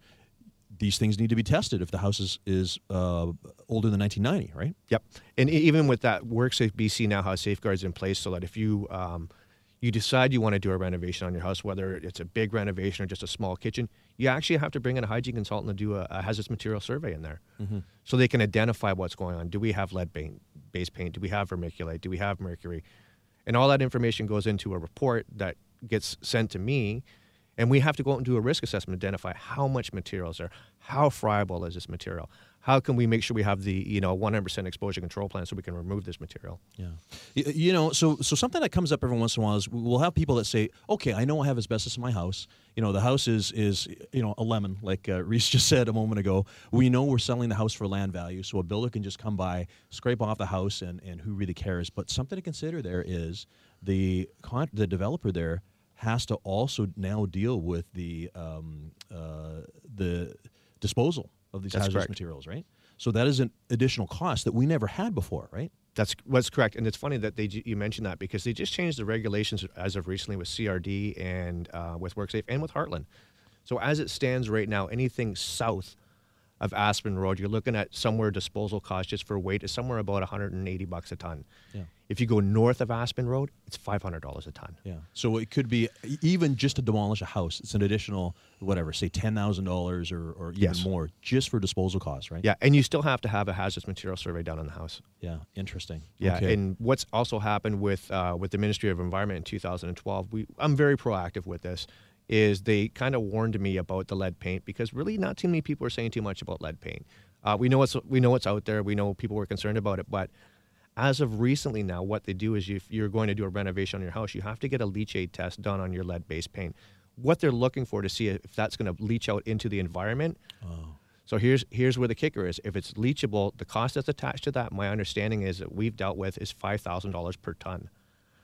Speaker 2: These things need to be tested if the house is is uh, older than 1990, right?
Speaker 4: Yep. And even with that, WorkSafe BC now has safeguards in place so that if you um, you decide you want to do a renovation on your house, whether it's a big renovation or just a small kitchen, you actually have to bring in a hygiene consultant to do a, a hazardous material survey in there, so they can identify what's going on. Do we have lead paint, base paint? Do we have vermiculite? Do we have mercury? And all that information goes into a report that gets sent to me. And we have to go out and do a risk assessment, identify how much material is there, how friable is this material, how can we make sure we have the you know 100% exposure control plan so we can remove this material.
Speaker 2: Yeah, you know, so so something that comes up every once in a while is we'll have people that say, "Okay, I know I have asbestos in my house. You know, the house is is you know a lemon, like uh, Reece just said a moment ago. We know we're selling the house for land value, so a builder can just come by, scrape off the house, and and who really cares? But something to consider there is the con- the developer there has to also now deal with the um, uh, the disposal of these
Speaker 4: That's
Speaker 2: hazardous
Speaker 4: correct.
Speaker 2: materials, right? So that is an additional cost that we never had before, right?
Speaker 4: That's what's correct, and it's funny that they you mentioned that because they just changed the regulations as of recently with CRD and uh, with WorkSafe and with Hartland. So as it stands right now, anything south of Aspen Road, you're looking at somewhere disposal cost just for weight is somewhere about 180 bucks a ton.
Speaker 2: Yeah.
Speaker 4: If you go north of Aspen Road, it's $500 a ton.
Speaker 2: Yeah. So it could be even just to demolish a house. It's an additional whatever, say ten thousand dollars or or even
Speaker 4: Yes.
Speaker 2: more just for disposal costs, right?
Speaker 4: Yeah, and you still have to have a hazardous material survey done on the house.
Speaker 2: Yeah. Interesting.
Speaker 4: Yeah,
Speaker 2: Okay.
Speaker 4: and what's also happened with uh, with the Ministry of Environment in 2012, we I'm very proactive with this. Is they kind of warned me about the lead paint because really not too many people are saying too much about lead paint. Uh, we know what's we know what's out there. We know people were concerned about it, but as of recently now, what they do is if you're going to do a renovation on your house, you have to get a leachate test done on your lead-based paint. What they're looking for to see if that's going to leach out into the environment. So here's here's where the kicker is. If it's leachable, the cost that's attached to that, my understanding is that we've dealt with is five thousand dollars per ton.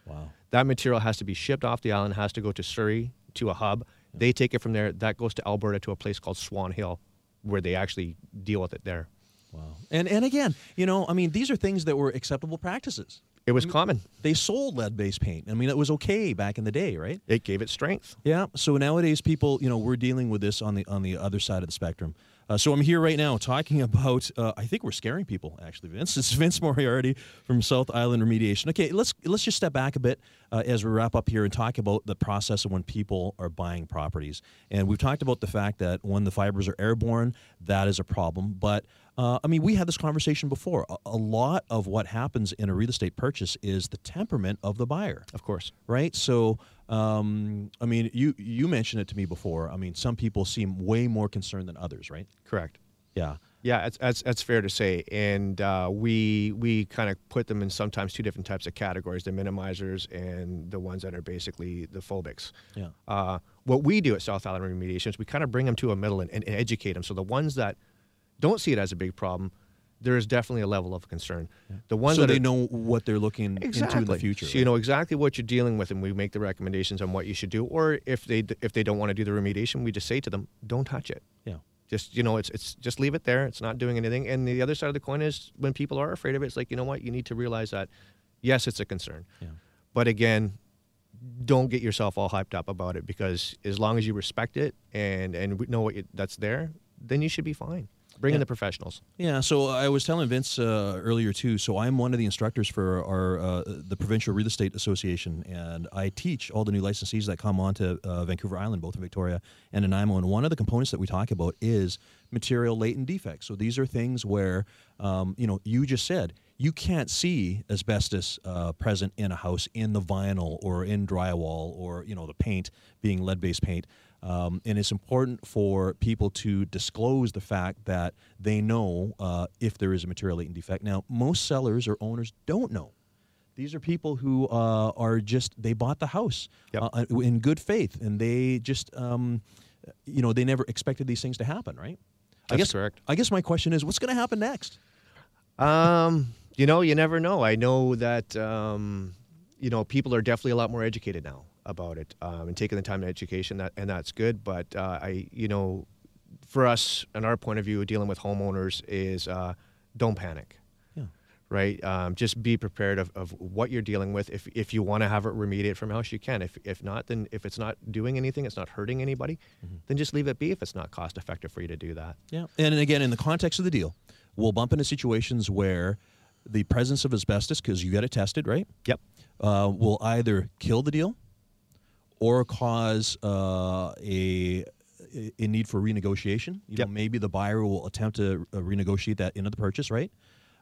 Speaker 2: wow.
Speaker 4: That material has to be shipped off the island, has to go to Surrey to a hub. They take it from there. That goes to Alberta to a place called Swan Hill, where they actually deal with it there.
Speaker 2: Wow. And and again, you know, I mean, these are things that were acceptable practices.
Speaker 4: It was common.
Speaker 2: They sold lead-based paint. I mean, it was okay back in the day, right?
Speaker 4: It gave it strength.
Speaker 2: Yeah. So nowadays, people, you know, we're dealing with this on the on the other side of the spectrum. Uh, so I'm here right now talking about. Uh, I think we're scaring people. Actually, Vince. It's Vince Moriarity from South Island Remediation. Okay, let's let's just step back a bit uh, as we wrap up here and talk about the process of when people are buying properties. And we've talked about the fact that when the fibers are airborne, that is a problem. But Uh, I mean, we had this conversation before. A, a lot of what happens in a real estate purchase is the temperament of the buyer.
Speaker 4: Of course.
Speaker 2: right? So, um, I mean, you you mentioned it to me before. I mean, some people seem way more concerned than others, right?
Speaker 4: Correct.
Speaker 2: Yeah,
Speaker 4: Yeah, that's, that's, that's fair to say. And uh, we we kind of put them in sometimes two different types of categories: the minimizers and the ones that are basically the phobics.
Speaker 2: yeah,
Speaker 4: Uh, what we do at South Island Remediation is we kind of bring them to a middle and, and, and educate them. So the ones that don't see it as a big problem, there is definitely a level of concern. The ones
Speaker 2: so
Speaker 4: that
Speaker 2: they
Speaker 4: are,
Speaker 2: know what they're looking into in the future.
Speaker 4: So you know exactly what you're dealing with, and we make the recommendations on what you should do. Or if they if they don't want to do the remediation, we just say to them, "Don't touch it."
Speaker 2: Yeah,
Speaker 4: Just you know, it's it's just leave it there. It's not doing anything. And the other side of the coin is when people are afraid of it, it's like you know what, you need to realize that yes, it's a concern,
Speaker 2: yeah,
Speaker 4: but again, don't get yourself all hyped up about it because as long as you respect it and and know what you, that's there, then you should be fine. Bring in the professionals.
Speaker 2: yeah. So I was telling Vince uh, earlier too. So I'm one of the instructors for our uh, the Provincial Real Estate Association, and I teach all the new licensees that come onto uh, Vancouver Island, both in Victoria and Nanaimo. And one of the components that we talk about is material latent defects. So these are things where, um, you know, you just said you can't see asbestos uh, present in a house in the vinyl or in drywall or you know the paint being lead-based paint. Um, and it's important for people to disclose the fact that they know uh, if there is a material latent defect. Now, most sellers or owners don't know. These are people who uh, are just they bought the house
Speaker 4: Yep.
Speaker 2: uh, in good faith, and they just um, you know they never expected these things to happen, right? I guess
Speaker 4: correct.
Speaker 2: I guess my question is, what's going to happen next?
Speaker 4: Um, you know, you never know. I know that um, you know people are definitely a lot more educated now about it um, and taking the time to education that and that's good. But uh, I, you know, for us and our point of view, dealing with homeowners is uh, don't panic.
Speaker 2: Yeah.
Speaker 4: Right. Um, just be prepared of, of what you're dealing with. If, if you want to have it remediated from house, you can. If, if not, then if it's not doing anything, it's not hurting anybody, then just leave it be if it's not cost effective for you to do that.
Speaker 2: Yeah. And again, in the context of the deal, we'll bump into situations where the presence of asbestos, because you got it tested, right?
Speaker 4: Yep.
Speaker 2: uh, will either kill the deal or cause uh, a a need for renegotiation. You
Speaker 4: Yep.
Speaker 2: know, maybe the buyer will attempt to uh, renegotiate that into the purchase, right?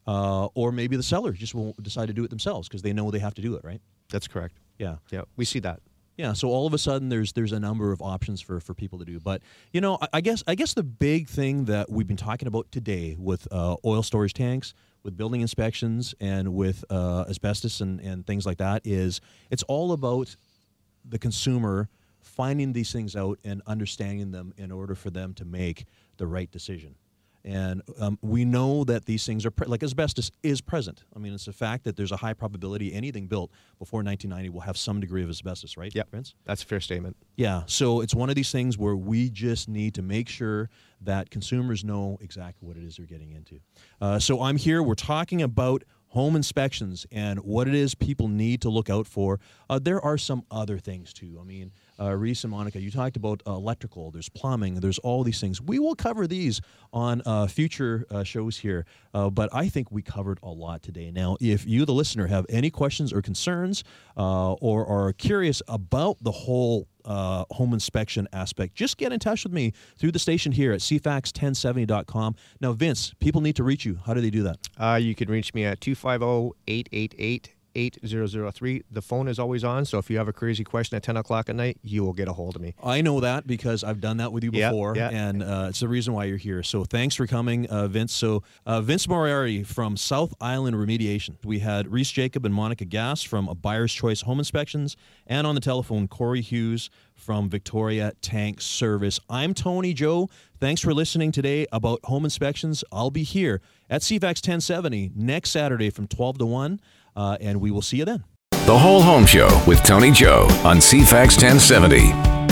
Speaker 2: Uh, or maybe the seller just won't decide to do it themselves because they know they have to do it, right?
Speaker 4: That's correct.
Speaker 2: Yeah.
Speaker 4: Yeah. We see that.
Speaker 2: Yeah, so all of a sudden there's there's a number of options for, for people to do. But you know, I, I guess I guess the big thing that we've been talking about today with uh, oil storage tanks, with building inspections, and with uh, asbestos and, and things like that is it's all about the consumer finding these things out and understanding them in order for them to make the right decision. And um, we know that these things are pre- like asbestos is present. I mean, it's a fact that there's a high probability anything built before 1990 will have some degree of asbestos, right?
Speaker 4: Yep.
Speaker 2: Vince?
Speaker 4: That's a fair statement.
Speaker 2: Yeah. So it's one of these things where we just need to make sure that consumers know exactly what it is they're getting into. Uh, so I'm here. We're talking about home inspections and what it is people need to look out for. Uh, there are some other things too. I mean, uh, Reece and Monika, you talked about uh, electrical. There's plumbing. There's all these things. We will cover these on uh, future uh, shows here, uh, but I think we covered a lot today. Now, if you, the listener, have any questions or concerns, uh, or are curious about the whole uh, home inspection aspect, just get in touch with me through the station here at cfax1070.com. Now, Vince, people need to reach you. How do they do that?
Speaker 4: Uh, you can reach me at 250 888 8003. The phone is always on, so if you have a crazy question at 10 o'clock at night, you will get a hold of me.
Speaker 2: I know that because I've done that with you
Speaker 4: Yeah,
Speaker 2: before,
Speaker 4: yeah.
Speaker 2: and uh, it's the reason why you're here. So thanks for coming, uh, Vince. So uh, Vince Moriarity from South Island Remediation. We had Reece Jacob and Monika Gass from a Buyer's Choice Home Inspections, and on the telephone Corey Hughes from Victoria Tank Service. I'm Tony Joe. Thanks for listening today about home inspections. I'll be here at CFAX 1070 next Saturday from 12 to 1, uh, and we will see you then.
Speaker 1: The Whole Home Show with Tony Joe on CFAX 1070.